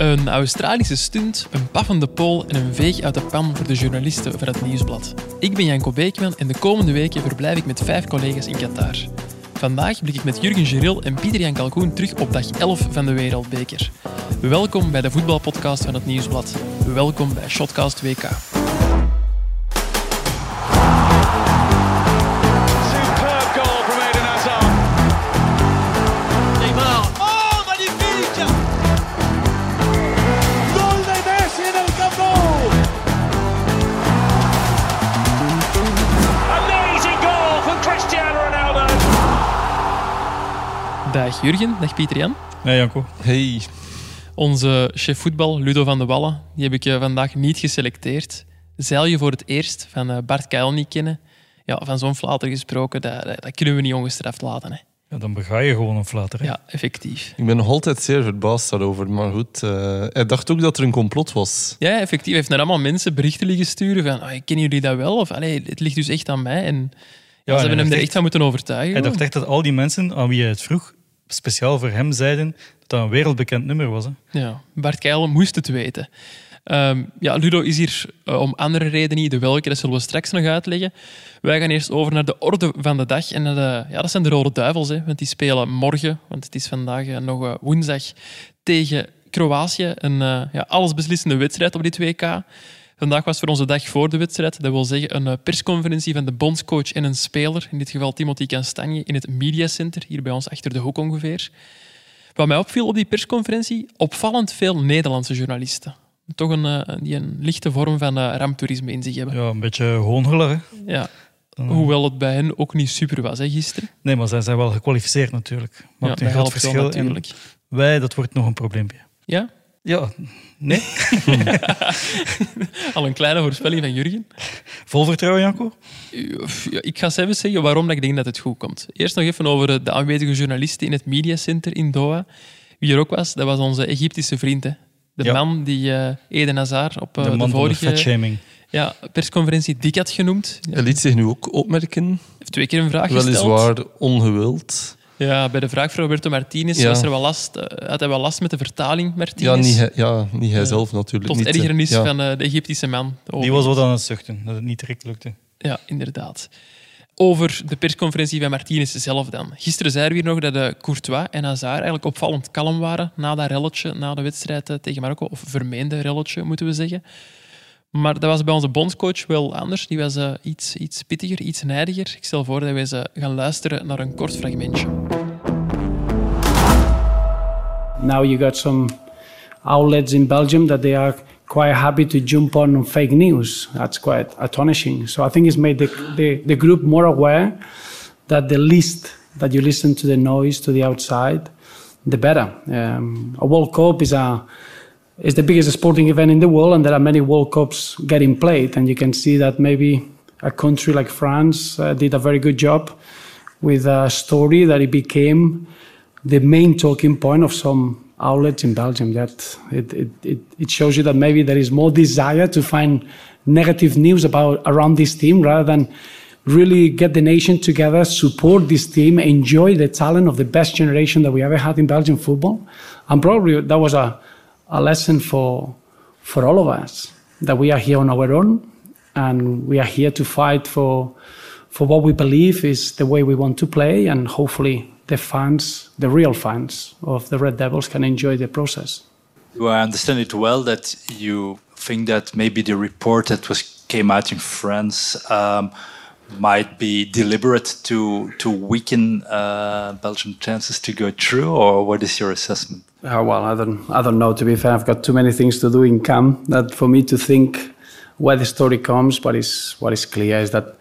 Een Australische stunt, een paffende pool en een veeg uit de pan voor de journalisten van het Nieuwsblad. Ik ben Janko Beekman en de komende weken verblijf ik met vijf collega's in Qatar. Vandaag blik ik met Jurgen Geril en Pieter Jan Kalkoen terug op dag 11 van de Wereldbeker. Welkom bij de voetbalpodcast van het Nieuwsblad. Welkom bij Shotcast WK. Dag Jurgen, dag Pieter Jan. Nee, Janko. Hey, Onze chef voetbal, Ludo van de Wallen, die heb ik eh, vandaag niet geselecteerd. Zeil je voor het eerst van eh, Bart Kuil niet kennen? Ja, van zo'n flater gesproken, dat, dat, kunnen we niet ongestraft laten. Hè. Ja, dan bega je gewoon een flater. hè. Ja, effectief. ik ben nog altijd zeer verbaasd daarover. Maar goed, eh, hij dacht ook dat er een complot was. Ja, effectief. Hij heeft naar allemaal mensen berichten liggen sturen van "Ah, kennen jullie dat wel? Of allee, het ligt dus echt aan mij. En ja, ze hebben hem er echt van moeten overtuigen. Hij dacht echt dat al die mensen aan wie hij het vroeg, speciaal voor hem zeiden dat dat een wereldbekend nummer was. Hè. Ja, Bart Keil moest het weten. Ehm, ja, Ludo is hier eh, om andere redenen niet. De welke, dat zullen we straks nog uitleggen. Wij gaan eerst over naar de orde van de dag. En de, ja, dat zijn de Rode Duivels, hè, want die spelen morgen, want het is vandaag eh, nog eh, woensdag, tegen Kroatië. Een eh, ja, allesbeslissende wedstrijd op dit WK. Vandaag was voor onze dag voor de wedstrijd. Dat wil zeggen een eh, persconferentie van de bondscoach en een speler, in dit geval Timothy Castagne, in het mediacenter, hier bij ons achter de hoek ongeveer. Wat mij opviel op die persconferentie, opvallend veel Nederlandse journalisten. Toch een, eh, die een lichte vorm van eh, ramptoerisme in zich hebben. Ja, een beetje hoongellig. Hè. Ja. Hoewel het bij hen ook niet super was, hè, gisteren. Nee, maar zij zijn wel gekwalificeerd natuurlijk. Ja, Maakt dat een groot verschil. Wij, dat wordt nog een probleempje. Ja? Ja, nee. Al een kleine voorspelling van Jurgen. Vol vertrouwen, Janko? Ja, ik ga zelfs zeggen waarom dat ik denk dat het goed komt. Eerst nog even over de aanwezige journalisten in het mediacenter in Doha. Wie er ook was, dat was onze Egyptische vriend. Hè. De Ja. man die eh, Eden Hazard op eh, De de, man van de vorige ja, persconferentie dik had genoemd. Hij Hij liet zich nu ook opmerken, heeft twee keer een vraag gesteld. weliswaar ongewild. Ja, bij de vraag van Roberto Martinez Ja. was er wel last, eh, had hij wel last met de vertaling, Martinez. Ja, niet hij, ja, niet hij zelf natuurlijk. Tot niet, eh, ergernis ja. van eh, de Egyptische man. Die was wat aan het zuchten, dat het niet direct lukte. Ja, inderdaad. Over de persconferentie van Martinez zelf dan. Gisteren zei er weer nog dat de Courtois en Hazard eigenlijk opvallend kalm waren na dat relletje, na de wedstrijd eh, tegen Marokko. Of vermeende relletje, moeten we zeggen. Maar dat was bij onze bondscoach wel anders. Die was eh, iets, iets pittiger, iets nijdiger. Ik stel voor dat eens eh, gaan luisteren naar een kort fragmentje. Now you got some outlets in Belgium that they are quite happy to jump on fake news. That's quite astonishing. So I think it's made the, the, the group more aware that the least that you listen to the noise to the outside, the better. Um, a World Cup is a is the biggest sporting event in the world, and there are many World Cups getting played, and you can see that maybe a country like France uh, did a very good job with a story that it became the main talking point of some outlets in Belgium. That it, it, it, it shows you that maybe there is more desire to find negative news about around this team rather than really get the nation together, support this team, enjoy the talent of the best generation that we ever had in Belgian football. And probably that was a, a lesson for for all of us that we are here on our own and we are here to fight for for what we believe is the way we want to play and hopefully the fans the real fans of the red devils can enjoy the process. Do I understand it well that you think that maybe the report that was came out in France um, might be deliberate to to weaken uh, chances to go through, or what is your assessment? Uh, well, I don't, I don't know. To be fair, I've got too many things to do in camp that for me to think where the story comes. But is what is clear is that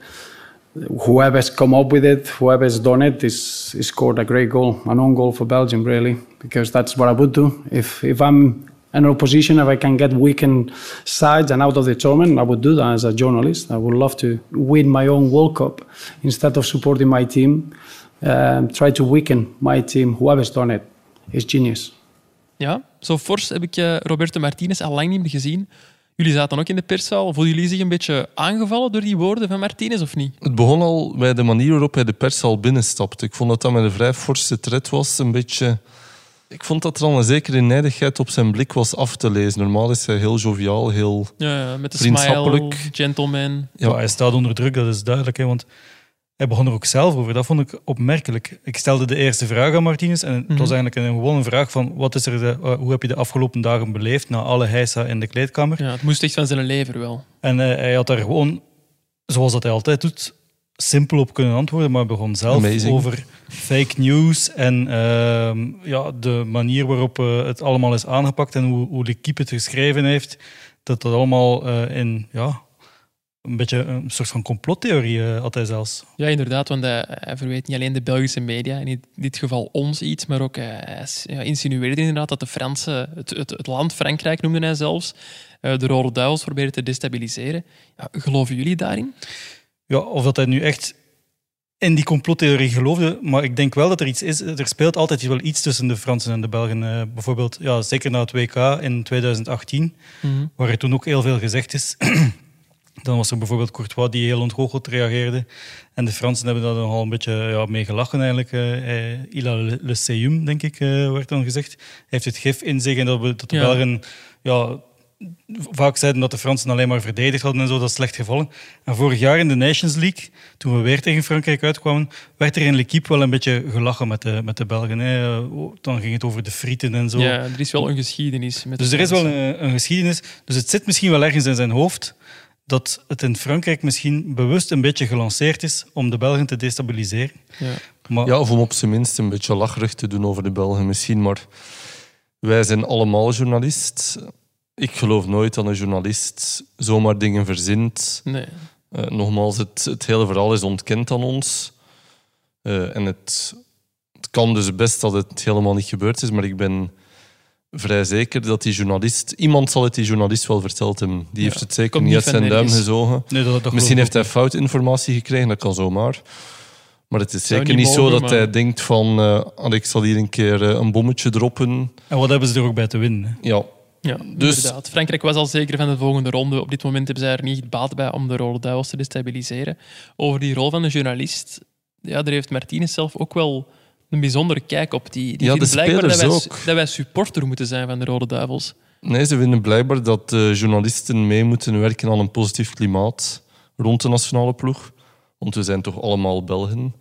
whoever's come up with it, whoever's done it, is, is scored a great goal, an own goal for Belgium, really, because that's what I would do if if I'm in a position if I can get weakened sides and out of the tournament, I would do that as a journalist. I would love to win my own World Cup instead of supporting my team. Um, try to weaken my team. Whoever's done it is genius. Ja, zo fors heb ik eh, Roberto Martinez al lang niet meer gezien. Jullie zaten ook in de perszaal. Voelden jullie zich een beetje aangevallen door die woorden van Martinez of niet? Het begon al bij de manier waarop hij de pers al binnenstapte. Ik vond dat dat met een vrij forse tred was. Een beetje Ik vond dat er al een zekere nijdigheid op zijn blik was af te lezen. Normaal is hij heel joviaal, heel... Ja, ja, met smile, Vriendschappelijk. gentleman. Ja, hij staat onder druk, dat is duidelijk. Hè, want hij begon er ook zelf over. Dat vond ik opmerkelijk. Ik stelde de eerste vraag aan Martinez. En het Mhm. was eigenlijk een gewone vraag van... Wat is er de, eh, hoe heb je de afgelopen dagen beleefd na alle heisa in de kleedkamer? Ja, het moest echt van zijn lever wel. En eh, hij had daar gewoon, zoals dat hij altijd doet, simpel op kunnen antwoorden. Maar hij begon zelf Amazing. over fake news en ehm, ja, de manier waarop eh, het allemaal is aangepakt en hoe, hoe de keep het geschreven heeft. Dat dat allemaal eh, in... Ja, een beetje een soort van complottheorie eh, had hij zelfs. Ja, inderdaad, want hij, hij verweet niet alleen de Belgische media, in dit geval ons iets, maar ook hij, insinueerde inderdaad dat de Fransen, het, het, het land Frankrijk noemde hij zelfs, eh, de Rode Duivels probeerden te destabiliseren. Ja, geloven jullie daarin? Ja, of dat hij nu echt in die complottheorie geloofde, maar ik denk wel dat er iets is. Er speelt altijd wel iets tussen de Fransen en de Belgen. Eh, bijvoorbeeld, ja, zeker na het WK in 2018, waar er toen ook heel veel gezegd is. Dan was er bijvoorbeeld Courtois die heel ontgoocheld reageerde. En de Fransen hebben daar nogal een beetje ja, mee gelachen eigenlijk. Eh, eh, il a le, le séum, denk ik, eh, werd dan gezegd. Hij heeft het gif in zich en dat, de Ja. Belgen ja, vaak zeiden dat de Fransen alleen maar verdedigd hadden en zo, dat is slecht gevallen. En vorig jaar in de Nations League, toen we weer tegen Frankrijk uitkwamen, werd er in L'Equipe wel een beetje gelachen met de, met de Belgen. Hè. Oh, Dan ging het over de frieten en zo. Ja, er is wel een geschiedenis. Met Dus er is wel een, een geschiedenis. Dus het zit misschien wel ergens in zijn hoofd dat het in Frankrijk misschien bewust een beetje gelanceerd is om de Belgen te destabiliseren. Ja. Maar Ja, of om op zijn minst een beetje lacherig te doen over de Belgen misschien. Maar wij zijn allemaal journalist. Ik geloof nooit dat een journalist zomaar dingen verzint. Nee. Eh, nogmaals, het, het hele verhaal is ontkend aan ons. Eh, en het, het kan dus best dat het helemaal niet gebeurd is, maar ik ben vrij zeker dat die journalist... Iemand zal het die journalist wel verteld hebben. Die heeft het zeker niet uit zijn duim gezogen. nee, dat, Misschien heeft hij fout informatie gekregen, dat kan zomaar. Maar het is Zou zeker niet zo dat maar- hij denkt van... "Ah, ik zal hier een keer een bommetje droppen. En wat hebben ze er ook bij te winnen? Ja, Ja, Dus- inderdaad. Frankrijk was al zeker van de volgende ronde. Op dit moment hebben zij er niet baat bij om de Rode Duivels te destabiliseren. Over die rol van de journalist, ja, daar heeft Martinez zelf ook wel een bijzondere kijk op. Die, die Ja, vindt blijkbaar dat wij, dat wij supporter moeten zijn van de Rode Duivels. Nee, ze vinden blijkbaar dat eh, journalisten mee moeten werken aan een positief klimaat rond de nationale ploeg. Want we zijn toch allemaal Belgen.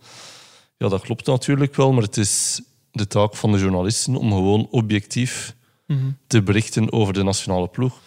Ja, dat klopt natuurlijk wel, maar het is de taak van de journalisten om gewoon objectief te berichten over de nationale ploeg.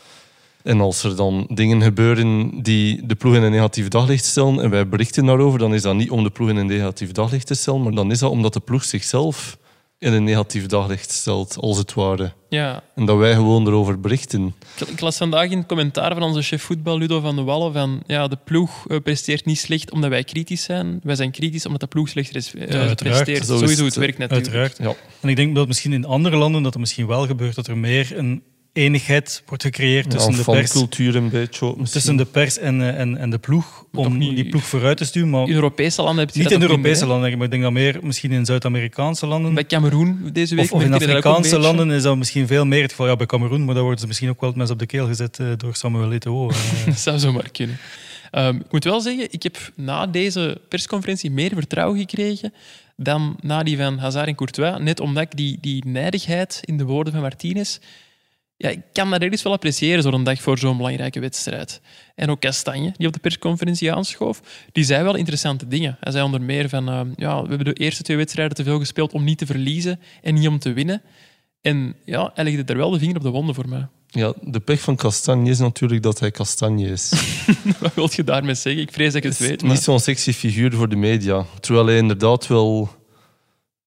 En als er dan dingen gebeuren die de ploeg in een negatief daglicht stellen en wij berichten daarover, dan is dat niet om de ploeg in een negatief daglicht te stellen, maar dan is dat omdat de ploeg zichzelf in een negatief daglicht stelt, als het ware. Ja, En dat wij gewoon erover berichten. ik, ik las vandaag in het commentaar van onze chef voetbal, Ludo van de Wallen, van ja, de ploeg eh, presteert niet slecht omdat wij kritisch zijn. Wij zijn kritisch omdat de ploeg slecht res- eh, uiteraard. presteert. Zo is Sowieso, het, het werkt natuurlijk. Uiteraard. Ja. En ik denk dat misschien in andere landen dat er misschien wel gebeurt dat er meer een eenigheid wordt gecreëerd tussen, de pers, cultuur een beetje. ook misschien. tussen de pers en, eh, en, en de ploeg om niet- die ploeg vooruit te stuwen. Maar In Europese landen heb je niet dat in Europese landen, maar ik denk dat meer misschien in Zuid-Amerikaanse landen. Bij Cameroen deze week. Of, of in Afrikaanse landen is dat misschien veel meer het geval. Ja, bij Cameroen, maar daar worden ze misschien ook wel het mes op de keel gezet eh, door Samuel Eto'o. eh. Dat zou zomaar kunnen. Ehm, ik moet wel zeggen, ik heb na deze persconferentie meer vertrouwen gekregen dan na die van Hazard en Courtois. Net omdat ik die, die nijdigheid in de woorden van Martinez... Ja, ik kan dat ergens wel appreciëren, zo'n dag voor zo'n belangrijke wedstrijd. En ook Kastanje, die op de persconferentie aanschoof, die zei wel interessante dingen. Hij zei onder meer van... ehm, ja, we hebben de eerste twee wedstrijden te veel gespeeld om niet te verliezen en niet om te winnen. En ja, hij legde er wel de vinger op de wonden voor mij. Ja, de pech van Kastanje is natuurlijk dat hij Kastanje is. Wat wil je daarmee zeggen? Ik vrees dat ik het weet. Maar... Niet zo'n sexy figuur voor de media. Terwijl hij inderdaad wel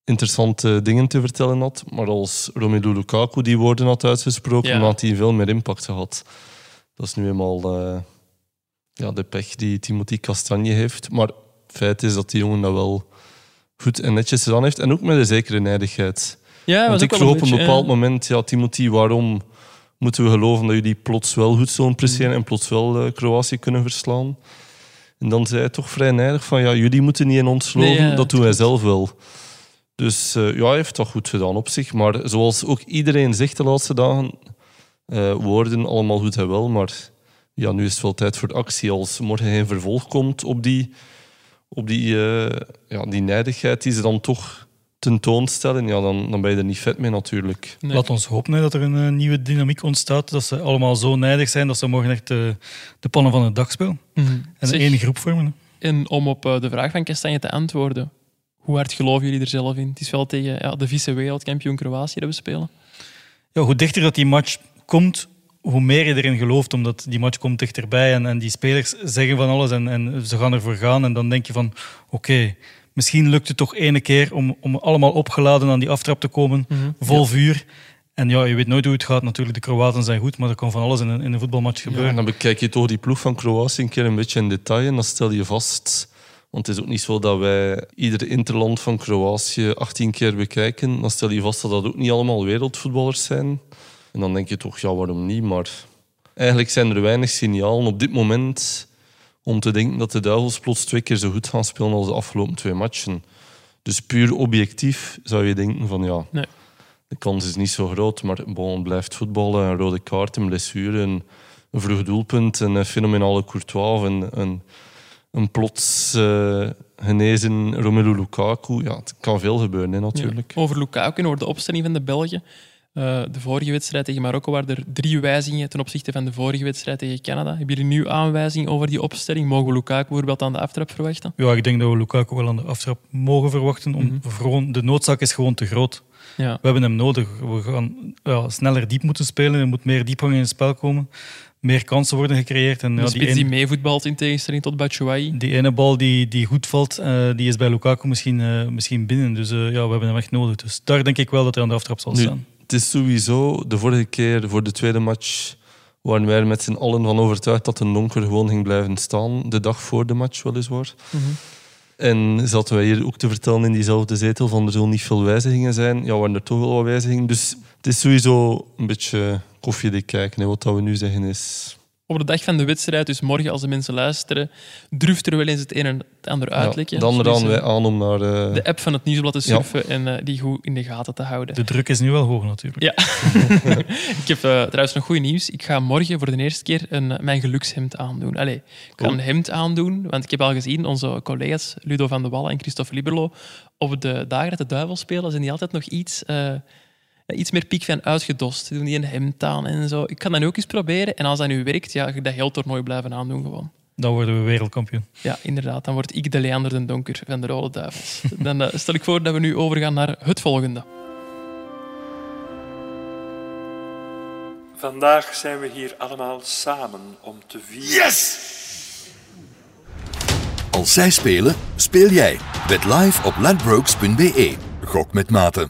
interessante dingen te vertellen had. Maar als Romelu Lukaku die woorden had uitgesproken, Ja. dan had hij veel meer impact gehad. Dat is nu eenmaal eh, ja, de pech die Timothy Kastanje heeft. Maar feit is dat die jongen dat wel goed en netjes gedaan heeft. En ook met een zekere nijdigheid. Ja, Want ik vroeg op een beetje, bepaald ja. moment, ja, Timothy, waarom moeten we geloven dat jullie plots wel goed zullen presteren Mm. en plots wel eh, Kroatië kunnen verslaan? En dan zei hij toch vrij nijdig van, ja, jullie moeten niet in ons Nee, geloven, ja, dat doen wij zelf wel. Dus eh, ja, hij heeft dat goed gedaan op zich. Maar zoals ook iedereen zegt de laatste dagen, eh, woorden allemaal goed en wel, maar ja, nu is het wel tijd voor actie. Als morgen geen vervolg komt op die, op die, eh, ja, die nijdigheid die ze dan toch tentoonstellen, ja, dan, dan ben je er niet vet mee natuurlijk. Nee. Laat ons hopen hè, dat er een nieuwe dynamiek ontstaat. Dat ze allemaal zo nijdig zijn dat ze morgen echt de pannen van het dak spelen. Mhm. En Zeg, één groep vormen. En om op de vraag van Kastanje te antwoorden, hoe hard geloven jullie er zelf in? Het is wel tegen ja, de vice-wereldkampioen Kroatië dat we spelen. Ja, hoe dichter dat die match komt, hoe meer je erin gelooft. Omdat die match komt dichterbij en, en die spelers zeggen van alles en, en ze gaan ervoor gaan. En dan denk je van, oké, misschien lukt het toch ene keer om, om allemaal opgeladen aan die aftrap te komen. Vol vuur. En ja, je weet nooit hoe het gaat natuurlijk. De Kroaten zijn goed, maar er kan van alles in een, in een voetbalmatch Ja, gebeuren. en dan bekijk je toch die ploeg van Kroatië een keer een beetje in detail en dan stel je vast... Want het is ook niet zo dat wij ieder interland van Kroatië 18 keer bekijken. Dan stel je vast dat dat ook niet allemaal wereldvoetballers zijn. En dan denk je toch, ja, waarom niet? Maar eigenlijk zijn er weinig signalen op dit moment om te denken dat de Duivels plots twee keer zo goed gaan spelen als de afgelopen twee matchen. Dus puur objectief zou je denken van ja, Nee. de kans is niet zo groot, maar bon, blijft voetballen, een rode kaart, een blessure, een, een vroeg doelpunt, een eh, fenomenale Courtois, een, een plots eh, genezen Romelu Lukaku. Ja, het kan veel gebeuren hè, natuurlijk. Ja. Over Lukaku en over de opstelling van de Belgen. Eh, de vorige wedstrijd tegen Marokko waren er drie wijzigingen ten opzichte van de vorige wedstrijd tegen Canada. Hebben jullie nu aanwijzingen over die opstelling? Mogen we Lukaku bijvoorbeeld aan de aftrap verwachten? Ja, ik denk dat we Lukaku wel aan de aftrap mogen verwachten. Om, gewoon, de noodzaak is gewoon te groot. Ja. We hebben hem nodig. We gaan ja, sneller diep moeten spelen. Er moet meer diepgang in het spel komen. Meer kansen worden gecreëerd. En, De ja, die, spits die een- meevoetbalt in tegenstelling tot Batshuayi. die ene bal die, die goed valt, eh, die is bij Lukaku misschien, eh, misschien binnen. Dus eh, ja, we hebben hem echt nodig. Dus daar denk ik wel dat hij aan de aftrap zal Nu, staan. het is sowieso, de vorige keer voor de tweede match waren wij er met z'n allen van overtuigd dat een donker gewoon ging blijven staan. De dag voor de match, weliswaar. En zaten wij hier ook te vertellen in diezelfde zetel van er zullen niet veel wijzigingen zijn. Ja, waren er toch wel wat wijzigingen. Dus het is sowieso een beetje koffiedik kijken. hè. Wat dat we nu zeggen is... Op de dag van de wedstrijd, dus morgen als de mensen luisteren, durft er wel eens het een en het ander Ja, uitlekken. dan Dus, raden eh, wij aan om naar... eh, de app van het nieuwsblad te Ja. surfen en eh, die goed in de gaten te houden. De druk is nu wel hoog natuurlijk. Ja. ik heb eh, trouwens nog goed nieuws. Ik ga morgen voor de eerste keer een, eh, mijn gelukshemd aandoen. Allee, ik ga een hemd aandoen, want ik heb al gezien, onze collega's Ludo van de Wallen en Christophe Liberlo, op de dagen dat de duivel spelen, zijn die altijd nog iets, eh, iets meer piek van uitgedost. Doen die een hemd aan en zo. Ik kan dat nu ook eens proberen. En als dat nu werkt, ja, ga ik dat heel toernooi blijven aandoen gewoon. Dan worden we wereldkampioen. Ja, inderdaad. Dan word ik de Leander den Donker van de Rode Duivels. Dan eh, stel ik voor dat we nu overgaan naar het volgende. Vandaag zijn we hier allemaal samen om te vieren. Yes! Als zij spelen, speel jij. Bet live op ladbrokes.be. Gok met mate.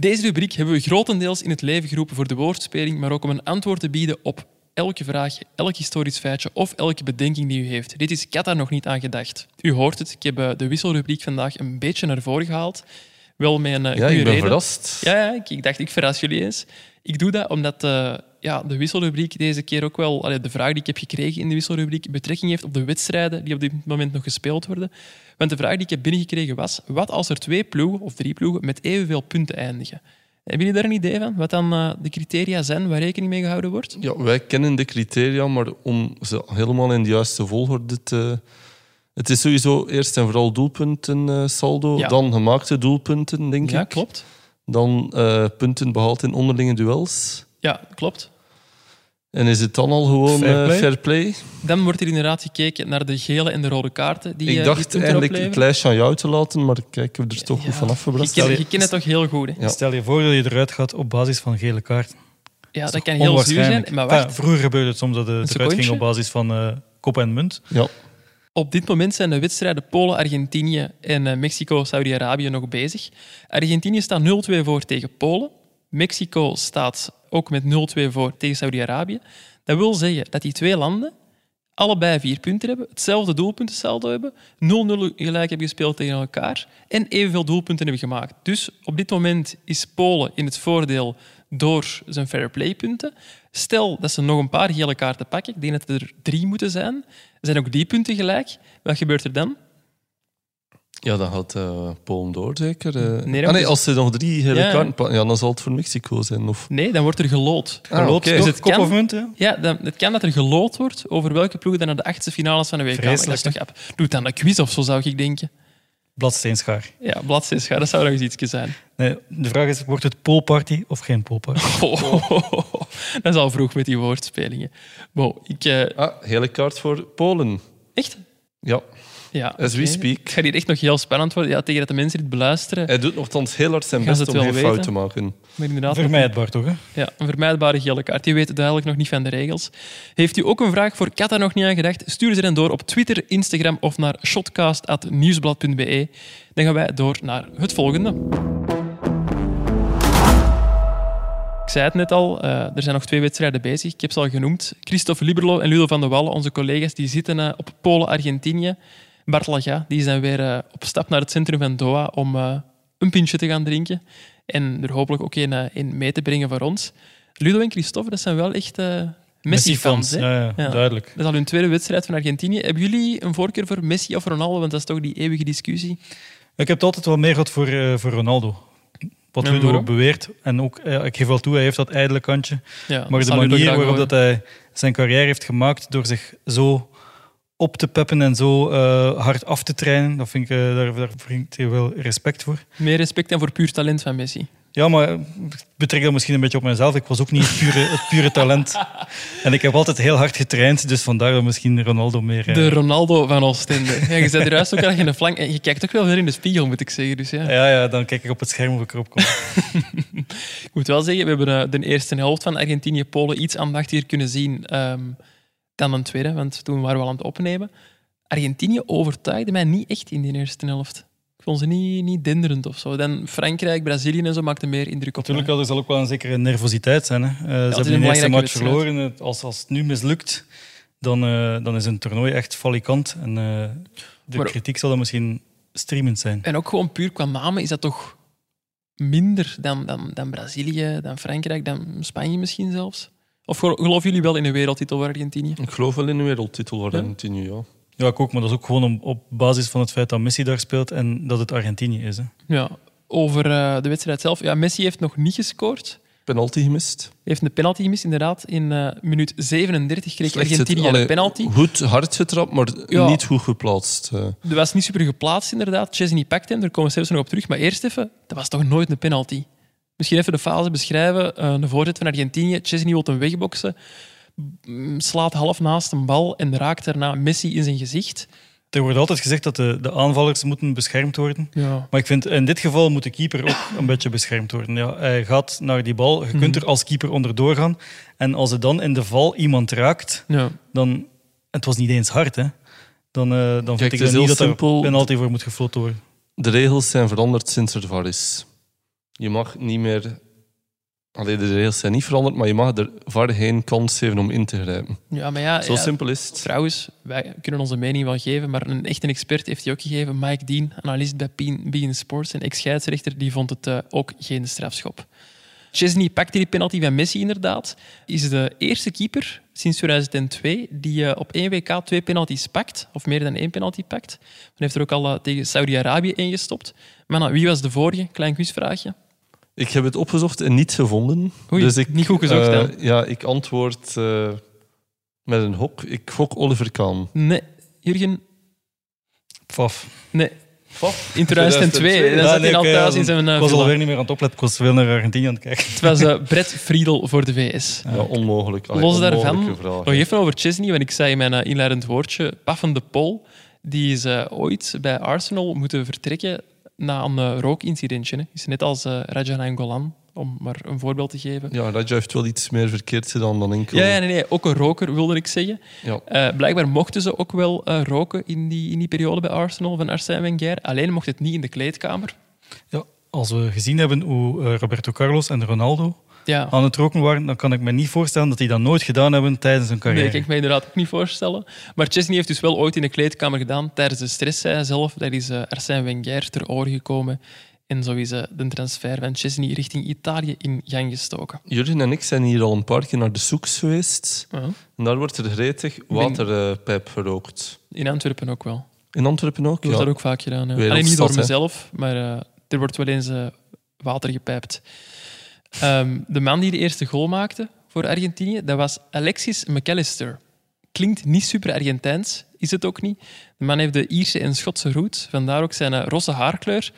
Deze rubriek hebben we grotendeels in het leven geroepen voor de woordspeling, maar ook om een antwoord te bieden op elke vraag, elk historisch feitje of elke bedenking die u heeft. Dit is had daar nog niet aan gedacht. U hoort het, ik heb eh, de wisselrubriek vandaag een beetje naar voren gehaald. Wel met een eh, ja, goede ik ben reden. verrast. Ja, ja ik, ik dacht, ik verras jullie eens. Ik doe dat omdat eh, ja, de wisselrubriek deze keer ook wel... allee, de vraag die ik heb gekregen in de wisselrubriek betrekking heeft op de wedstrijden die op dit moment nog gespeeld worden. Want de vraag die ik heb binnengekregen was... Wat als er twee ploegen of drie ploegen met evenveel punten eindigen? Hebben jullie daar een idee van? Wat dan eh, de criteria zijn waar rekening mee gehouden wordt? Ja, wij kennen de criteria, maar om ze helemaal in de juiste volgorde te... Het is sowieso eerst en vooral doelpunten eh, saldo, Ja. dan gemaakte doelpunten, denk Ja, ik. klopt. Dan eh, punten behaald in onderlinge duels. Ja, klopt. En is het dan al gewoon Fair eh, play? fair play? Dan wordt er inderdaad gekeken naar de gele en de rode kaarten. Die, eh, ik die dacht eigenlijk opleveren. het lijstje aan jou te laten, maar kijk, ik heb er toch goed van Je afgebracht. kent, je kent het toch heel goed, hè? Ja. Stel je voor dat je eruit gaat op basis van gele kaart. Ja, dat kan heel zuur zijn. Maar vroeger gebeurde het soms dat het eruit ging op basis van eh, kop en munt. Ja. Op dit moment zijn de wedstrijden Polen-Argentinië en eh, Mexico-Saudi-Arabië nog bezig. Argentinië staat 0-2 voor tegen Polen. Mexico staat ook met 0-2 voor tegen Saudi-Arabië. Dat wil zeggen dat die twee landen allebei vier punten hebben, hetzelfde doelpuntensaldo hebben, 0-0 gelijk hebben gespeeld tegen elkaar en evenveel doelpunten hebben gemaakt. Dus op dit moment is Polen in het voordeel door zijn fair play punten. Stel dat ze nog een paar gele kaarten pakken, ik denk dat er drie moeten zijn, zijn ook die punten gelijk. Wat gebeurt er dan? Ja, dan gaat eh Polen door, zeker. eh. Nee, ah, nee, als ze nog drie hele Ja. kaarten pakken, ja, dan zal het voor Mexico zijn. Of... Nee, dan wordt er gelood. Ah? Dus het kop kan- of munt, hè? Ja, dan, het kan dat er gelood wordt over welke ploeg dan naar de achtste finales van de WK. Dat is toch ab- Doe dan een quiz of zo, zou ik denken. Bladsteenschaar. Ja, bladzijdschaar, dat zou nog eens iets zijn. Nee, de vraag is, wordt het poolparty of geen poolparty? Oh, dat is al vroeg met die woordspelingen. Ik... eh, Ah, hele kaart voor Polen. echt? Ja, Ja. as we speak. Het gaat hier echt nog heel spannend worden. Ja, tegen dat de mensen dit beluisteren. Hij doet nogthans heel hard zijn best om geen fout te maken. Maar inderdaad, Vermijdbaar toch, hè? Ja, een vermijdbare gele kaart. Die weet duidelijk nog niet van de regels. Heeft u ook een vraag voor Kata nog niet aan gedacht? Stuur ze dan door op Twitter, Instagram of naar shotcast.nieuwsblad.be. Dan gaan wij door naar het volgende. Ik zei het net al, eh, er zijn nog twee wedstrijden bezig. Ik heb ze al genoemd. Christophe Liberlo en Ludo van der Wallen, onze collega's, die zitten eh, op Polen-Argentinië. Bart Laga, die zijn weer eh, op stap naar het centrum van Doha om eh, een pintje te gaan drinken. En er hopelijk ook een, eh, een mee te brengen voor ons. Ludo en Christophe, dat zijn wel echt eh, Messi-fans. hè? Ja, ja, Ja. duidelijk. Dat is al hun tweede wedstrijd van Argentinië. Hebben jullie een voorkeur voor Messi of Ronaldo? Want dat is toch die eeuwige discussie. Ik heb het altijd wel meer gehad voor, eh, voor Ronaldo. Wat En Ludo ook beweert. En ook, eh, ik geef wel toe, hij heeft dat ijdele kantje. Ja, Maar de manier waarop dat hij zijn carrière heeft gemaakt door zich zo op te peppen en zo eh, hard af te trainen, dat vind ik, eh, daar, daar vind ik wel respect voor. Meer respect dan voor puur talent van Messi. Ja, maar ik betrek dat misschien een beetje op mezelf. Ik was ook niet het pure, het pure talent. En ik heb altijd heel hard getraind, dus vandaar dat misschien Ronaldo meer... eh, De Ronaldo van Oostende. Ja, je zet eruit ook aan de flank. En je kijkt ook wel weer in de spiegel, moet ik zeggen. Dus ja. ja, ja, dan kijk ik op het scherm of ik erop kom. Ik moet wel zeggen, we hebben de eerste helft van Argentinië-Polen iets aandachtiger kunnen zien ehm, dan een tweede, want toen waren we al aan het opnemen. Argentinië overtuigde mij niet echt in die eerste helft. Ik vond ze niet, niet denderend of zo. Dan Frankrijk, Brazilië en zo maakten meer indruk op Natuurlijk, mij. er zal ook wel een zekere nervositeit zijn. Hè. Eh, ze hebben die eerste match wedstrijd. verloren. Als, als het nu mislukt, dan, eh, dan is een toernooi echt falikant. En eh, de Maar- kritiek zal dan misschien streamend zijn. En ook gewoon puur qua namen is dat toch minder dan, dan, dan Brazilië, dan Frankrijk, dan Spanje misschien zelfs? Of gelo- geloven jullie wel in een wereldtitel voor Argentinië? Ik geloof wel in een wereldtitel voor? Argentinië, ja. Ja, ik ook, maar dat is ook gewoon op basis van het feit dat Messi daar speelt en dat het Argentinië is. Hè. Ja, over eh, de wedstrijd zelf. Ja, Messi heeft nog niet gescoord. Penalty gemist. heeft een penalty gemist, inderdaad. In eh, minuut 37 kreeg Slecht Argentinië allee, een penalty. Goed hard getrapt, maar Ja. niet goed geplaatst. Dat was niet super geplaatst, inderdaad. Chesney pakt hem, daar komen we zelfs nog op terug. Maar eerst even, dat was toch nooit een penalty? Misschien even de fase beschrijven. Eh de voorzet van Argentinië. Chesney wil hem wegboksen. Mm, Slaat half naast een bal en raakt daarna Messi in zijn gezicht. Er wordt altijd gezegd dat de, de aanvallers moeten beschermd worden. Ja. Maar ik vind in dit geval moet de keeper ook een beetje beschermd worden. Ja, hij gaat naar die bal. Je kunt er als keeper onderdoor gaan. En als er dan in de val iemand raakt, Ja. dan... Het was niet eens hard, hè. Dan, eh, dan vind Kijk, ik niet dat er simpel. penalty voor moet gefloten worden. De regels zijn veranderd sinds er VAR is. Je mag niet meer... Allee, de regels zijn niet veranderd, maar je mag er VAR geen kans geven om in te grijpen. ja, maar ja... Zo ja, simpel is het. Trouwens, wij kunnen onze mening wel geven, maar een echte expert heeft die ook gegeven. Mike Dean, analist bij Bein Sports en ex-scheidsrechter, die vond het eh, ook geen strafschop. Chesney pakte die penalty van Messi inderdaad. Is de eerste keeper sinds 2002 die eh, op één WK twee penalties pakt, of meer dan één penalty pakt. Dan heeft er ook al eh, tegen Saudi-Arabië ingestopt. Maar nou, wie was de vorige? Klein quizvraagje. Ik heb het opgezocht en niet gevonden. Oei, dus ik, niet goed gezocht, eh. Ja, ik antwoord eh, met een hok. Ik gok Oliver Kahn. Nee, Jurgen, Paf. nee. In 2002, dan Ja, zat nee, hij al thuis in zijn Ik eh, was alweer niet meer aan het opletten. Ik was veel naar Argentinië aan het kijken. Het was eh, Brett Friedel voor de VS. Ja, onmogelijk. Allee, Los daarvan, vraag, nog even over Chesney, want ik zei in mijn inleidend woordje, Paffen de Pol, die is ooit bij Arsenal moeten vertrekken na een eh, rookincidentje. Hè. Is net als eh Raja Nainggolan, om maar een voorbeeld te geven. Ja, Raja heeft wel iets meer verkeerd gedaan dan enkel. Ja, ja nee, nee, ook een roker, wilde ik zeggen. Ja. Eh, blijkbaar mochten ze ook wel eh, roken in die, in die periode bij Arsenal van Arsène Wenger. Alleen mocht het niet in de kleedkamer. Ja, als we gezien hebben hoe Roberto Carlos en Ronaldo Ja. aan het roken waren, dan kan ik me niet voorstellen dat die dat nooit gedaan hebben tijdens hun Nee, carrière. kan ik me inderdaad ook niet voorstellen. Maar Chesney heeft dus wel ooit in de kleedkamer gedaan tijdens de stress, zelf. Dat is eh Arsène Wenger ter oren gekomen. En zo is eh, de transfer van Chesney richting Italië in gang gestoken. Jurgen en ik zijn hier al een paar keer naar de Soeks geweest. Ja. En daar wordt er gretig waterpijp gerookt. In Antwerpen ook wel. In Antwerpen ook? Dat wordt Ja. dat ook vaak gedaan. Ja. Alleen niet door mezelf, maar eh, er wordt wel eens eh, water gepijpt. Ehm, de man die de eerste goal maakte voor Argentinië, dat was Alexis McAllister. Klinkt niet super Argentijns. is het ook niet. De man heeft de Ierse en Schotse roots, vandaar ook zijn eh, rosse haarkleur.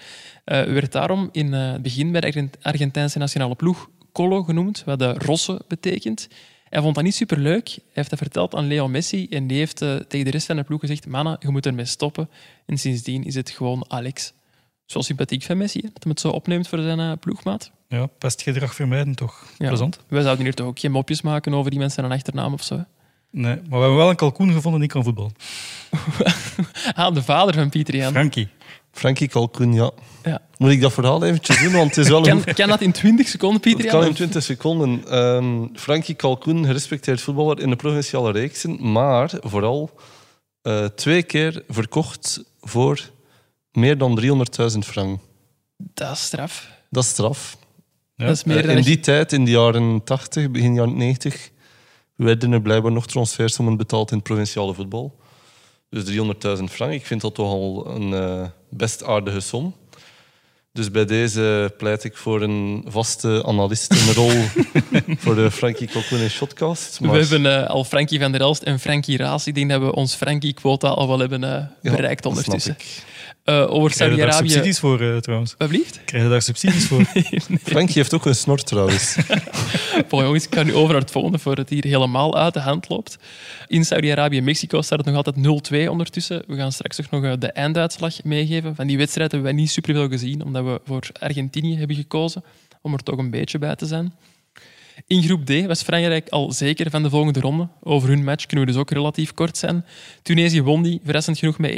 Eh werd daarom in eh, het begin bij de Argent- Argentijnse nationale ploeg Colo genoemd, wat de rosse betekent. Hij vond dat niet superleuk. Hij heeft dat verteld aan Leo Messi en die heeft tegen de rest van de ploeg gezegd mannen, je moet ermee stoppen. En sindsdien is het gewoon Alex. Zo sympathiek van Messi, dat hij het zo opneemt voor zijn ploegmaat. Ja, pestgedrag vermijden toch. Ja. Plezant. Wij zouden hier toch ook geen mopjes maken over die mensen een achternaam of zo. hè? Nee, maar we hebben wel een kalkoen gevonden die kan voetballen. Ah, de vader van Pieter Jan. Frankie. Frankie Kalkoen, ja. Ja. Moet ik dat verhaal eventjes doen? Want het is wel een Kan, kan dat in 20 seconden, Pieter Het kan Jan? in 20 seconden. Ehm Frankie Kalkoen, gerespecteerd voetballer in de provinciale reeksen, maar vooral eh, twee keer verkocht voor meer dan 300.000 frank. Dat is straf. Dat is straf. Ja. Dat is meer Eh, dan in die tijd, in de jaren 80, begin jaren 90, werden er blijkbaar nog transfersommen betaald in het provinciale voetbal. Dus 300.000 frank, ik vind dat toch al een eh, best aardige som. Dus bij deze pleit ik voor een vaste analistenrol voor de Frankie Coquelin en Shotcast. Maar We hebben eh, al Frankie van der Elst en Frankie Raas. Ik denk dat we ons Frankie-quota al wel hebben bereikt ondertussen. Eh, over Krijg je daar Saudi-Arabië... subsidies voor eh, trouwens? Wat blieft? Krijg je daar subsidies voor? Frankie heeft ook een snor trouwens. Bon, jongens, ik ga nu over naar het volgende voor het hier helemaal uit de hand loopt. In Saudi-Arabië en Mexico staat het nog altijd 0-2 ondertussen. We gaan straks ook nog eh, de einduitslag meegeven. Van die wedstrijd hebben wij niet superveel gezien, omdat we voor Argentinië hebben gekozen, om er toch een beetje bij te zijn. In groep D was Frankrijk al zeker van de volgende ronde. Over hun match kunnen we dus ook relatief kort zijn. Tunesië won die, verrassend genoeg met 1-0.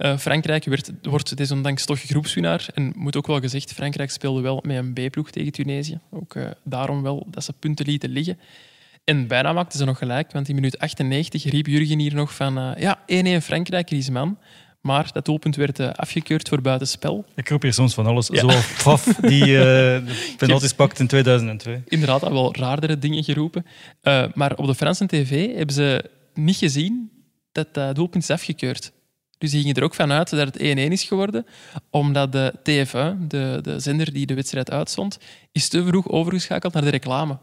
Eh, Frankrijk werd, wordt desondanks toch groepswinnaar. En moet ook wel gezegd, Frankrijk speelde wel met een B-ploeg tegen Tunesië. Ook eh, daarom wel dat ze punten lieten liggen. En bijna maakten ze nog gelijk, want in minuut 98 riep Jurgen hier nog van eh, ja, 1-1 Frankrijk, Griezmann. Maar dat doelpunt werd afgekeurd voor buitenspel. Ik roep hier soms van alles. Ja. Zoals Faf, die de penalties pakt in 2002. Inderdaad, al wel raardere dingen geroepen. Maar op de Franse tv hebben ze niet gezien dat dat doelpunt is afgekeurd. Dus die gingen er ook vanuit dat het 1-1 is geworden, omdat de TF1, de, de zender die de wedstrijd uitzond, is te vroeg overgeschakeld naar de reclame.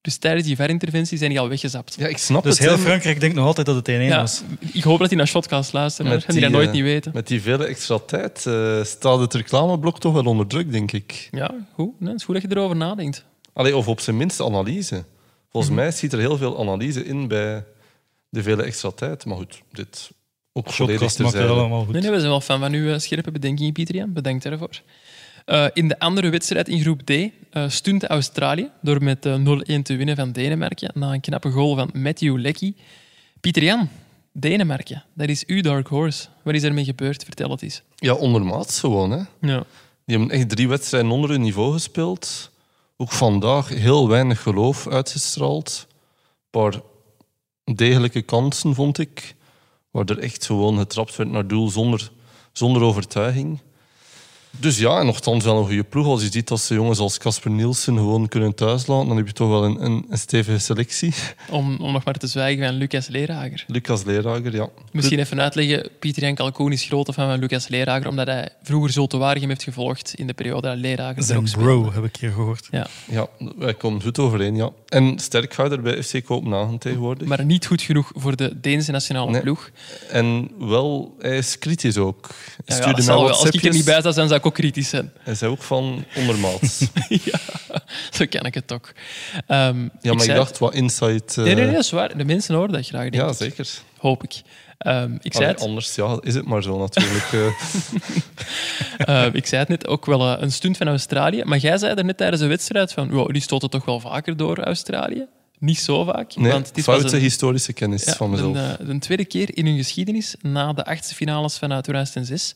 Dus tijdens die VAR-interventie zijn die al weggezapt. Ja, ik snap Dus het. heel hè. Frankrijk denkt nog altijd dat het 1-1 Ja, was. ik hoop dat hij naar Shotcast luistert, Met anders gaan die dat die, nooit eh, niet weten. Met die vele extra tijd eh, staat het reclameblok toch wel onder druk, denk ik. Ja, goed. Nee, het is goed dat je erover nadenkt. Allee, of op zijn minst analyse. Volgens Mhm. mij zit er heel veel analyse in bij de vele extra tijd. Maar goed, dit ook Shotcast maakt allemaal goed. Nee, nee, we zijn wel fan van uw eh, scherpe bedenkingen, Pieter Jan. Bedankt daarvoor. Eh, in de andere wedstrijd in groep D eh stunte Australië door met eh, 0-1 te winnen van Denemarken na een knappe goal van Matthew Leckie. Pieter Jan, Denemarken, dat is uw dark horse. Wat is ermee gebeurd? Vertel het eens. Ja, ondermaats gewoon. Hè. Ja. Die hebben echt drie wedstrijden onder hun niveau gespeeld. Ook vandaag heel weinig geloof uitgestraald. Een paar degelijke kansen, vond ik. Waar er echt gewoon getrapt werd naar doel zonder, zonder overtuiging. Dus ja, en nogthans wel een goede ploeg. Als je ziet dat ze jongens als Casper Nielsen gewoon kunnen thuislaten, dan heb je toch wel een, een, een stevige selectie. Om, om nog maar te zwijgen van Lucas Leerager. Lucas Leerager, ja. Misschien even uitleggen. Pieter Jan Kalkoen is grote fan van Lucas Leerager, omdat hij vroeger Zulte Waregem heeft gevolgd in de periode dat Leerager er Zijn bro, heb ik hier gehoord. Ja. Ja, wij komen goed overeen, ja. En sterkhouder bij FC Kopenhagen tegenwoordig. Maar niet goed genoeg voor de Deense nationale Nee. ploeg. En wel, hij is kritisch ook. Ja, dat zal. Als ik er niet bij zou zijn, zou ik ook kritisch zijn. Hij zei ook van ondermaats. ja, zo ken ik het ook. Ehm, Ja, maar ik, zei- dacht, wat insight... eh, Nee, nee, nee, dat is waar. De mensen horen dat graag, denk Ja, ik. zeker. Hoop ik. Ehm, ik, zei het, anders ja, is het maar zo natuurlijk. eh. eh, ik zei het net, ook wel eh, een stunt van Australië. Maar jij zei er net tijdens de wedstrijd van, wow, die stoten toch wel vaker door Australië? Niet zo vaak. nee, want dit was foute een- historische kennis Ja, van mezelf. De, de tweede keer in hun geschiedenis, na de achtste finales van eh, 2006.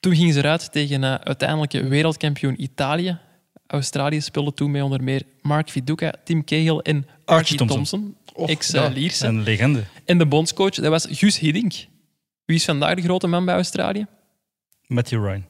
Toen gingen ze eruit tegen uh, uiteindelijke wereldkampioen Italië. Australië speelde toen mee onder meer Mark Viduka, Tim Cahill en Archie, Thompson. Thompson, Och, ex-Lierse. Een legende. En de bondscoach, dat was Guus Hiddink. Wie is vandaag de grote man bij Australië? Matthew Ryan.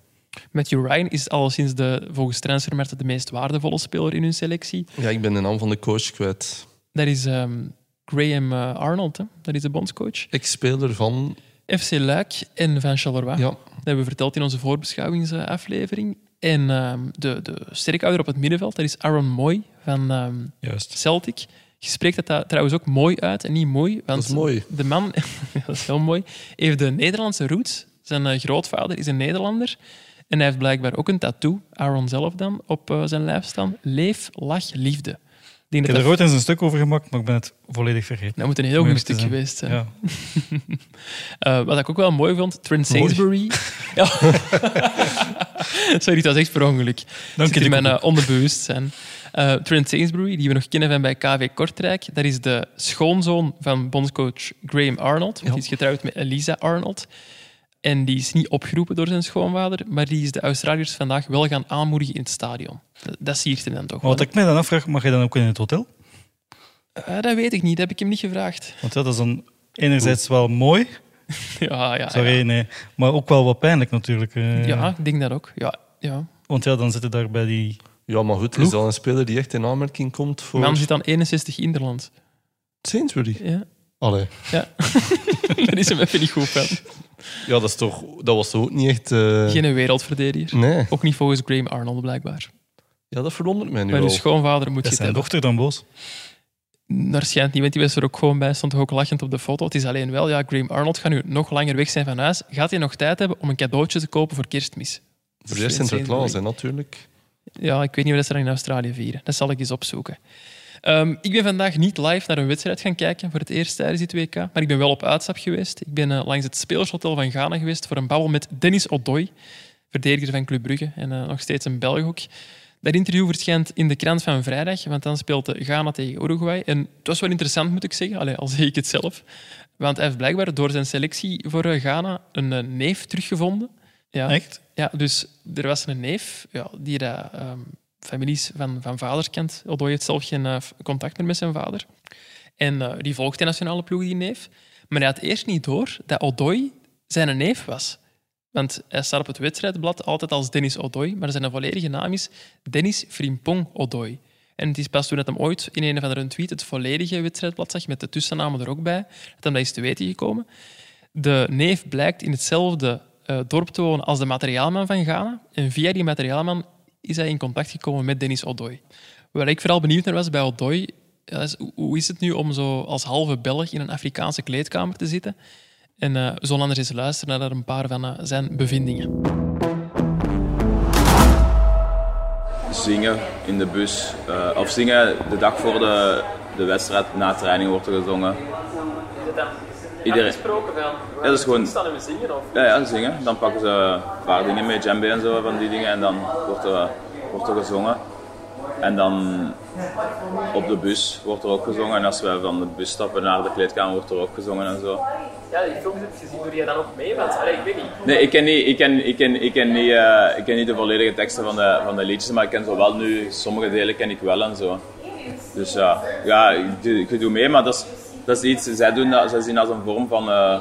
Matthew Ryan is al sinds de, volgens Transfermarkt de meest waardevolle speler in hun selectie. Ja, ik ben de naam van de coach kwijt. Dat is ehm, Graham eh, Arnold, hè? dat is de bondscoach. Ex-speler van... FC Luik en van Charleroi. Ja, Dat hebben we verteld in onze voorbeschouwingsaflevering. En ehm, de, de sterkhouder op het middenveld, dat is Aaron Moy van ehm, Juist. Celtic. Je spreekt daar trouwens ook mooi uit en niet mooi. Want Dat is mooi. De man, dat is heel mooi, heeft de Nederlandse roots. Zijn eh, grootvader is een Nederlander. En hij heeft blijkbaar ook een tattoo, Aaron zelf dan, op eh, zijn lijf staan. Leef, lach, liefde. Ik heb er ooit eens een stuk over gemaakt, maar ik ben het volledig vergeten. dat moet een heel goed stuk geweest zijn. Ja. Eh, wat ik ook wel mooi vond, Trent. Sainsbury. Ja. Sorry, dat was echt per ongeluk. Dank je, in mijn eh, onderbewustzijn. Eh, Trent Sainsbury, die we nog kennen van bij KV Kortrijk, dat is de schoonzoon van bondscoach Graham Arnold. want Die is getrouwd met Elisa Arnold. En die is niet opgeroepen door zijn schoonvader, maar die is de Australiërs vandaag wel gaan aanmoedigen in het stadion. Dat, dat siert hem dan toch Maar wel. wat ik mij dan afvraag, mag je dan ook in het hotel? Eh, dat weet ik niet, dat heb ik hem niet gevraagd. Want ja, dat is dan enerzijds wel mooi, Ja, ja, sorry, ja. nee, maar ook wel wat pijnlijk natuurlijk. eh. ja, ik denk dat ook. Ja, ja. Want ja, dan zitten daar bij die... Ja, maar goed, is Ploeg? dat een speler die echt in aanmerking komt voor Man zit aan 61 Interland. Sainsbury? Ja. Allee. Ja. Daar is hem even niet goed van. Ja, dat, is toch, dat was toch ook niet echt... eh, Geen wereldverdediger. Nee. Ook niet volgens Graham Arnold, blijkbaar. Ja, dat verwondert mij nu de wel. schoonvader moet je Is zijn hebben. dochter dan boos? Daar schijnt niet, want die was er ook gewoon bij. Stond toch ook lachend op de foto. Het is alleen wel, ja, Graham Arnold gaat nu nog langer weg zijn van huis. Gaat hij nog tijd hebben om een cadeautje te kopen voor kerstmis? Voor de rest Sinterklaas, hè, natuurlijk. Ja, ik weet niet of ze dat in Australië vieren. Dat zal ik eens opzoeken. Ehm, ik ben vandaag niet live naar een wedstrijd gaan kijken voor het eerst tijdens dit WK, maar ik ben wel op uitstap geweest. Ik ben eh, langs het Speelshotel van Ghana geweest voor een babbel met Dennis Odoi, verdediger van Club Brugge en eh, nog steeds een Belg ook. Dat interview verschijnt in de krant van vrijdag, want dan speelt Ghana tegen Uruguay. En het was wel interessant, moet ik zeggen, Allee, al zeg ik het zelf. Want hij heeft blijkbaar door zijn selectie voor eh, Ghana een neef teruggevonden. Ja. Echt? Ja, dus er was een neef ja, die dat, families van, van vaders kent. Odoi heeft zelf geen eh, contact meer met zijn vader. En eh, die volgt de nationale ploeg, die neef. Maar hij had eerst niet door dat Odoi zijn neef was. Want hij staat op het wedstrijdblad altijd als Dennis Odoi, maar zijn volledige naam is Dennis Frimpong Odoi. En het is pas toen dat hem ooit in een of andere tweet het volledige wedstrijdblad zag, met de tussennamen er ook bij, dat hem dat is te weten gekomen. De neef blijkt in hetzelfde eh, dorp te wonen als de materiaalman van Ghana. En via die materiaalman is hij in contact gekomen met Dennis Odoi. Waar ik vooral benieuwd naar was bij Odoi, is, hoe- is het nu om zo als halve Belg in een Afrikaanse kleedkamer te zitten? En eh zullen anders eens luisteren naar een paar van eh, zijn bevindingen. zingen in de bus. eh, of zingen de dag voor de, de wedstrijd, na training wordt er gezongen. Iedereen. Ja, dat is gewoon... Ja, ja, zingen. Dan pakken ze een paar dingen mee, djembe en zo, van die dingen. En dan wordt er, wordt er gezongen. En dan op de bus wordt er ook gezongen. En als we van de bus stappen naar de kleedkamer, wordt er ook gezongen en zo. Ja, die films heb je gezien. Doe je dan ook mee? Want ik weet niet. Nee, ik ken niet, ik ken, ik ken, ik ken niet, eh, ik ken niet de volledige teksten van de, van de liedjes, maar ik ken zo wel nu, sommige delen ken ik wel en zo. Dus ja, ja ik, doe, ik doe mee, maar dat is, dat is iets, zij, doen dat, zij zien dat als een vorm van... eh,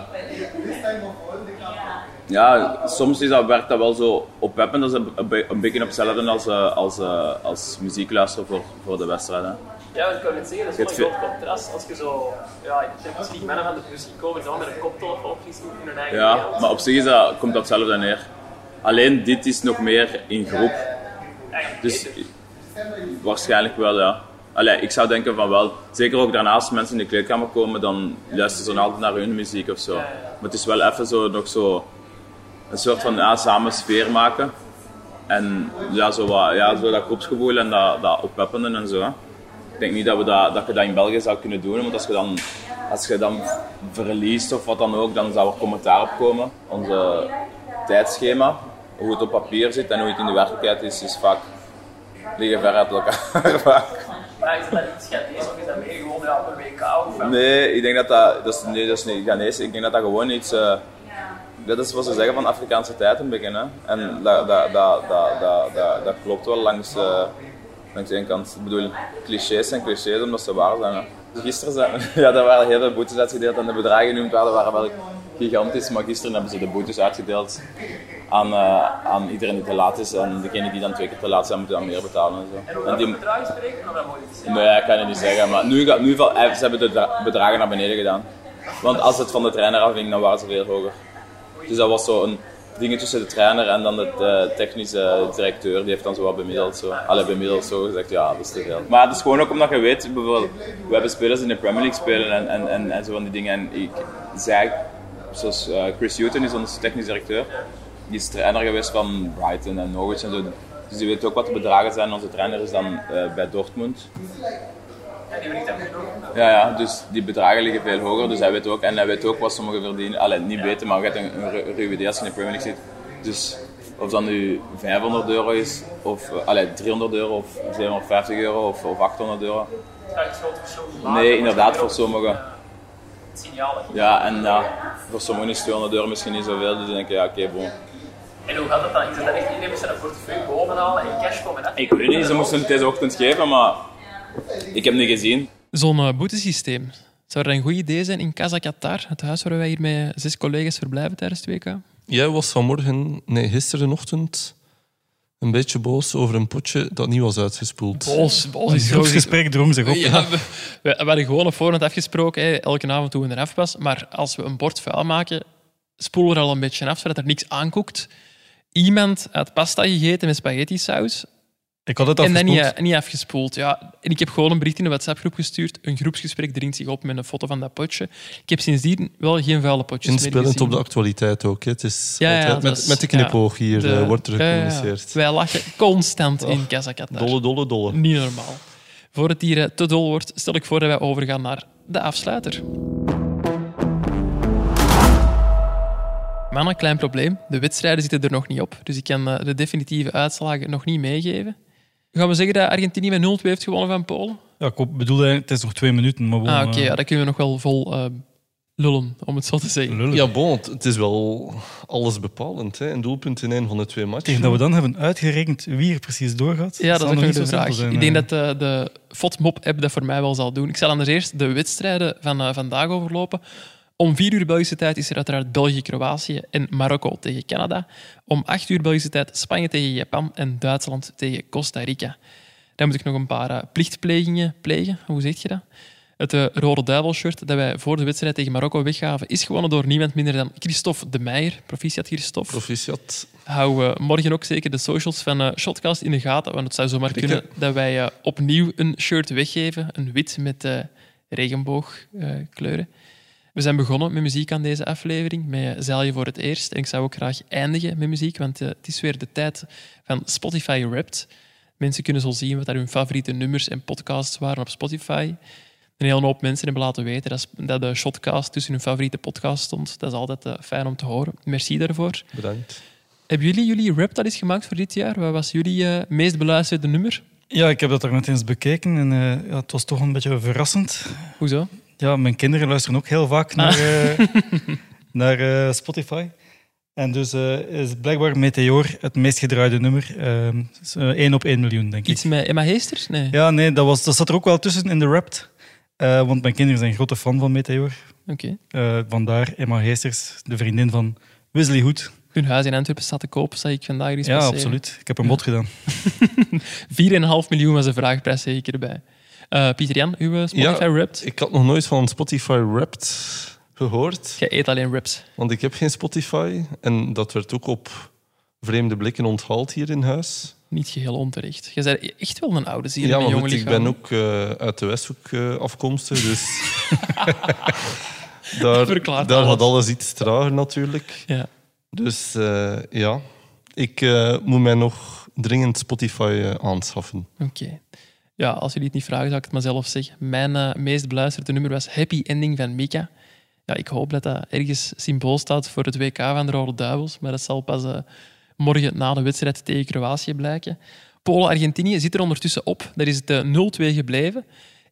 ja, soms is dat, werkt dat wel zo opweppend, dat is een, een, be- een beetje op hetzelfde als, eh, als, eh, als muziek luisteren voor, voor de wedstrijd. Hè. Ja, ik kan het zeggen, dat is wel een groot contrast. Als je zo... Ja, ik heb misschien mannen van de bus gekomen, zo met een koptelefoon in hun eigen Ja, maar op zich is dat, komt dat hetzelfde neer. Alleen dit is nog meer in groep. Dus waarschijnlijk wel, ja. Allee, ik zou denken van wel. Zeker ook daarnaast mensen in de kleedkamer komen, dan luisteren ze dan altijd naar hun muziek of zo. Maar het is wel even zo, nog zo een soort van ja, samen sfeer maken. En ja, zo, wat, ja, zo dat groepsgevoel en dat, dat opweppenden en zo. hè. Ik denk niet dat, we dat, dat je dat in België zou kunnen doen, want als je dan, als je dan verliest of wat dan ook, dan zou er commentaar op komen. Onze tijdschema, hoe het op papier zit en hoe het in de werkelijkheid is, is vaak liggen ver uit elkaar. is dat iets Ghanese of is dat meer gewoon ja, op een WK of Nee, ik denk dat dat, dat is, nee, dat is niet Ghanese. Ik denk dat dat gewoon iets, eh, dat is wat ze zeggen van Afrikaanse tijd een beetje. Hè. En dat, dat, dat, dat, dat, dat, dat klopt wel langs, eh, langs één kant. Ik bedoel, clichés zijn clichés omdat ze waar zijn. Gisteren zijn, ja, daar waren heel veel boetes uitgedeeld en de bedragen genoemd waren, waren wel gigantisch. Maar gisteren hebben ze de boetes uitgedeeld aan, eh, aan iedereen die te laat is. En degene die dan twee keer te laat zijn, moeten dan meer betalen. En zo. En die, bedragen spreken of dat moet Nee, ik kan het niet zeggen. Maar nu, gaat- nu val- eh, ze hebben de dra- bedragen naar beneden gedaan. Want als het van de trainer afhing, dan waren ze veel hoger. Dus dat was zo een dingen tussen de trainer en dan de eh, technische directeur. Die heeft dan zo wat bemiddeld. Zo. Allee, bemiddeld zo gezegd, ja, dat is te veel. Maar het is gewoon ook omdat je weet, bijvoorbeeld, we hebben spelers die in de Premier League spelen en, en, en, en zo van die dingen. En ik zei, zoals eh, Chris Hutton is onze technisch directeur, die is trainer geweest van Brighton en Norwich en zo. Dus die weet ook wat de bedragen zijn. Onze trainer is dan eh, bij Dortmund. Ja, ja, dus die bedragen liggen veel hoger. Dus hij weet ook, en hij weet ook wat sommigen verdienen. Alleen niet weten, maar je hebt een, een ruwe idee als je in de Premier League zit. Dus of dat nu 500 euro is, of uh, allee, 300 euro, of 750 euro, of, of 800 euro. Nee, inderdaad, voor sommigen. Ja, en ja, voor sommigen is 200 euro misschien niet zoveel. Dus dan denk je, ja, oké, bon. En hoe gaat dat dan? Is dat dan echt iedereen met zijn portefeuille bovenhalen en cash komen? Hè? Ik weet niet, ze moesten het deze ochtend geven, maar ik heb niet gezien. Zo'n uh, boetesysteem. Zou dat een goed idee zijn in Casa Qatar, het huis waar wij hier met zes collega's verblijven tijdens het WK? Jij was vanmorgen, nee, gisterenochtend, een beetje boos over een potje dat niet was uitgespoeld. Boos, boos is Een groepsgesprek droom zich op. Ja, we, we, we hadden gewoon op voorhand afgesproken, hè, elke avond toen we eraf was. Maar als we een bord vuil maken, spoelen we er al een beetje af, zodat er niks aankoekt. Iemand had pasta gegeten met spaghetti saus. Ik had het En afgespoeld. dan niet, niet afgespoeld. Ja. En ik heb gewoon een bericht in de WhatsApp-groep gestuurd. Een groepsgesprek dringt zich op met een foto van dat potje. Ik heb sindsdien wel geen vuile potjes meer Inspelend op de actualiteit ook. Hè. Het is Ja, altijd met, met de knipoog hier De- eh, wordt er ja, gecommuniceerd. Wij lachen constant Oh, in Casa Qatar. Dolle, dolle, dolle. Niet normaal. Voor het hier eh, te dol wordt, stel ik voor dat wij overgaan naar de afsluiter. Mannen, klein probleem. De wedstrijden zitten er nog niet op. Dus ik kan eh, de definitieve uitslagen nog niet meegeven. Gaan we zeggen dat Argentinië met 0-2 heeft gewonnen van Polen? Ja, ik bedoelde, het is nog twee minuten. Maar bon, Ah, oké. eh, ja, dat kunnen we nog wel vol eh, lullen, om het zo te zeggen. lullen. Ja, bon, het, is wel alles bepalend. Hè. Een doelpunt in een van de twee matchen. Tegen dat we dan hebben uitgerekend wie er precies doorgaat. Ja, dat is ook nog niet de zo vraag. zijn, ik denk dat de, de FOTMOP-app dat voor mij wel zal doen. Ik zal anders eerst de wedstrijden van eh, vandaag overlopen. Om vier uur Belgische tijd is er uiteraard België-Kroatië en Marokko tegen Canada. Om acht uur Belgische tijd Spanje tegen Japan en Duitsland tegen Costa Rica. Dan moet ik nog een paar eh, plichtplegingen plegen. Hoe zeg je dat? Het eh, Rode Duivelshirt dat wij voor de wedstrijd tegen Marokko weggaven, is gewonnen door niemand minder dan Christophe de Meijer. Proficiat, Christophe. Proficiat. Hou eh, morgen ook zeker de socials van Shotcast in de gaten, want het zou zomaar kunnen dat wij opnieuw een shirt weggeven. Een wit met regenboogkleuren. We zijn begonnen met muziek aan deze aflevering, met Zeil je voor het eerst. En ik zou ook graag eindigen met muziek, want eh, het is weer de tijd van Spotify Wrapped. Mensen kunnen zo zien wat daar hun favoriete nummers en podcasts waren op Spotify. Een hele hoop mensen hebben laten weten dat, dat de Shotcast tussen hun favoriete podcast stond. Dat is altijd eh, fijn om te horen. Merci daarvoor. Bedankt. Hebben jullie jullie rap al eens gemaakt voor dit jaar? Wat was jullie eh, meest beluisterde nummer? Ja, ik heb dat er net eens bekeken en eh, ja, het was toch een beetje verrassend. Hoezo? Ja, mijn kinderen luisteren ook heel vaak naar, Ah. eh, naar eh, Spotify. En dus eh, is blijkbaar Meteor het meest gedraaide nummer. Eh, is, eh, 1 op 1 miljoen, denk ik. Iets met Emma Heesters? Nee. Ja, nee, dat, was, dat zat er ook wel tussen in de rap. Eh, want mijn kinderen zijn grote fan van Meteor. Oké. Vandaar Emma Heesters, de vriendin van Wesley Hood. Hun huis in Antwerpen staat te koop, zag ik vandaag Ja, passeren. absoluut. Ik heb een bod gedaan. 4,5 miljoen was de vraagprijs, zeg ik Eh Pieter Jan, uw eh, Spotify Ja, Wrapped? Ik had nog nooit van Spotify Wrapped gehoord. Jij eet alleen raps. Want ik heb geen Spotify. En dat werd ook op vreemde blikken onthaald hier in huis. Niet geheel onterecht. Je bent echt wel een oude ziel ja, maar goed, ik ben ook eh, uit de Westhoek afkomstig. Dus daar, daar alles. gaat alles iets trager natuurlijk. Ja. Dus ja, ik moet mij nog dringend Spotify aanschaffen. Oké. Ja, als jullie het niet vragen, zou ik het maar zelf zeggen. Mijn eh, meest beluisterde nummer was Happy Ending van Mika. Ja, ik hoop dat dat ergens symbool staat voor het WK van de Rode Duivels, maar dat zal pas eh, morgen na de wedstrijd tegen Kroatië blijken. Polen-Argentinië zit er ondertussen op. Daar is het eh, 0-2 gebleven.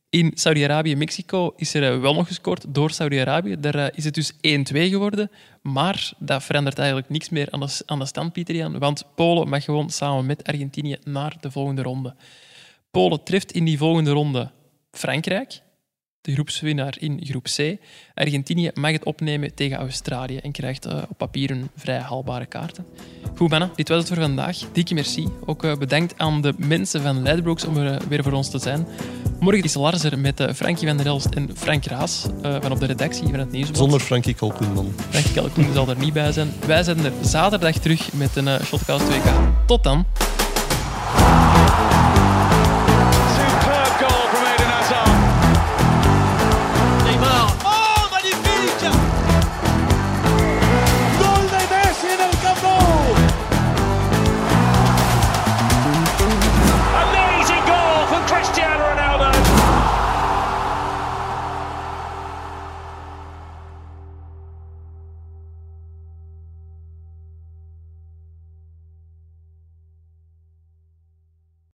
In Saudi-Arabië-Mexico is er eh, wel nog gescoord door Saudi-Arabië. Daar eh, is het dus 1-2 geworden. Maar dat verandert eigenlijk niks meer aan de, aan stand, Pieter Jan. Want Polen mag gewoon samen met Argentinië naar de volgende ronde. Polen treft in die volgende ronde Frankrijk. de groepswinnaar in groep C. Argentinië mag het opnemen tegen Australië en krijgt uh, op papier een vrij haalbare kaarten. Goed, mannen, dit was het voor vandaag. Dikke merci. Ook uh, bedankt aan de mensen van Leidbrooks om er uh, weer voor ons te zijn. Morgen is Lars er met Frankie van der Elst en Frank Raas van op de redactie van het Nieuwsblad. Zonder Frankie Kalkoen dan. Frankie Kalkoen zal er niet bij zijn. Wij zijn er zaterdag terug met een Shotcast 2K. Tot dan.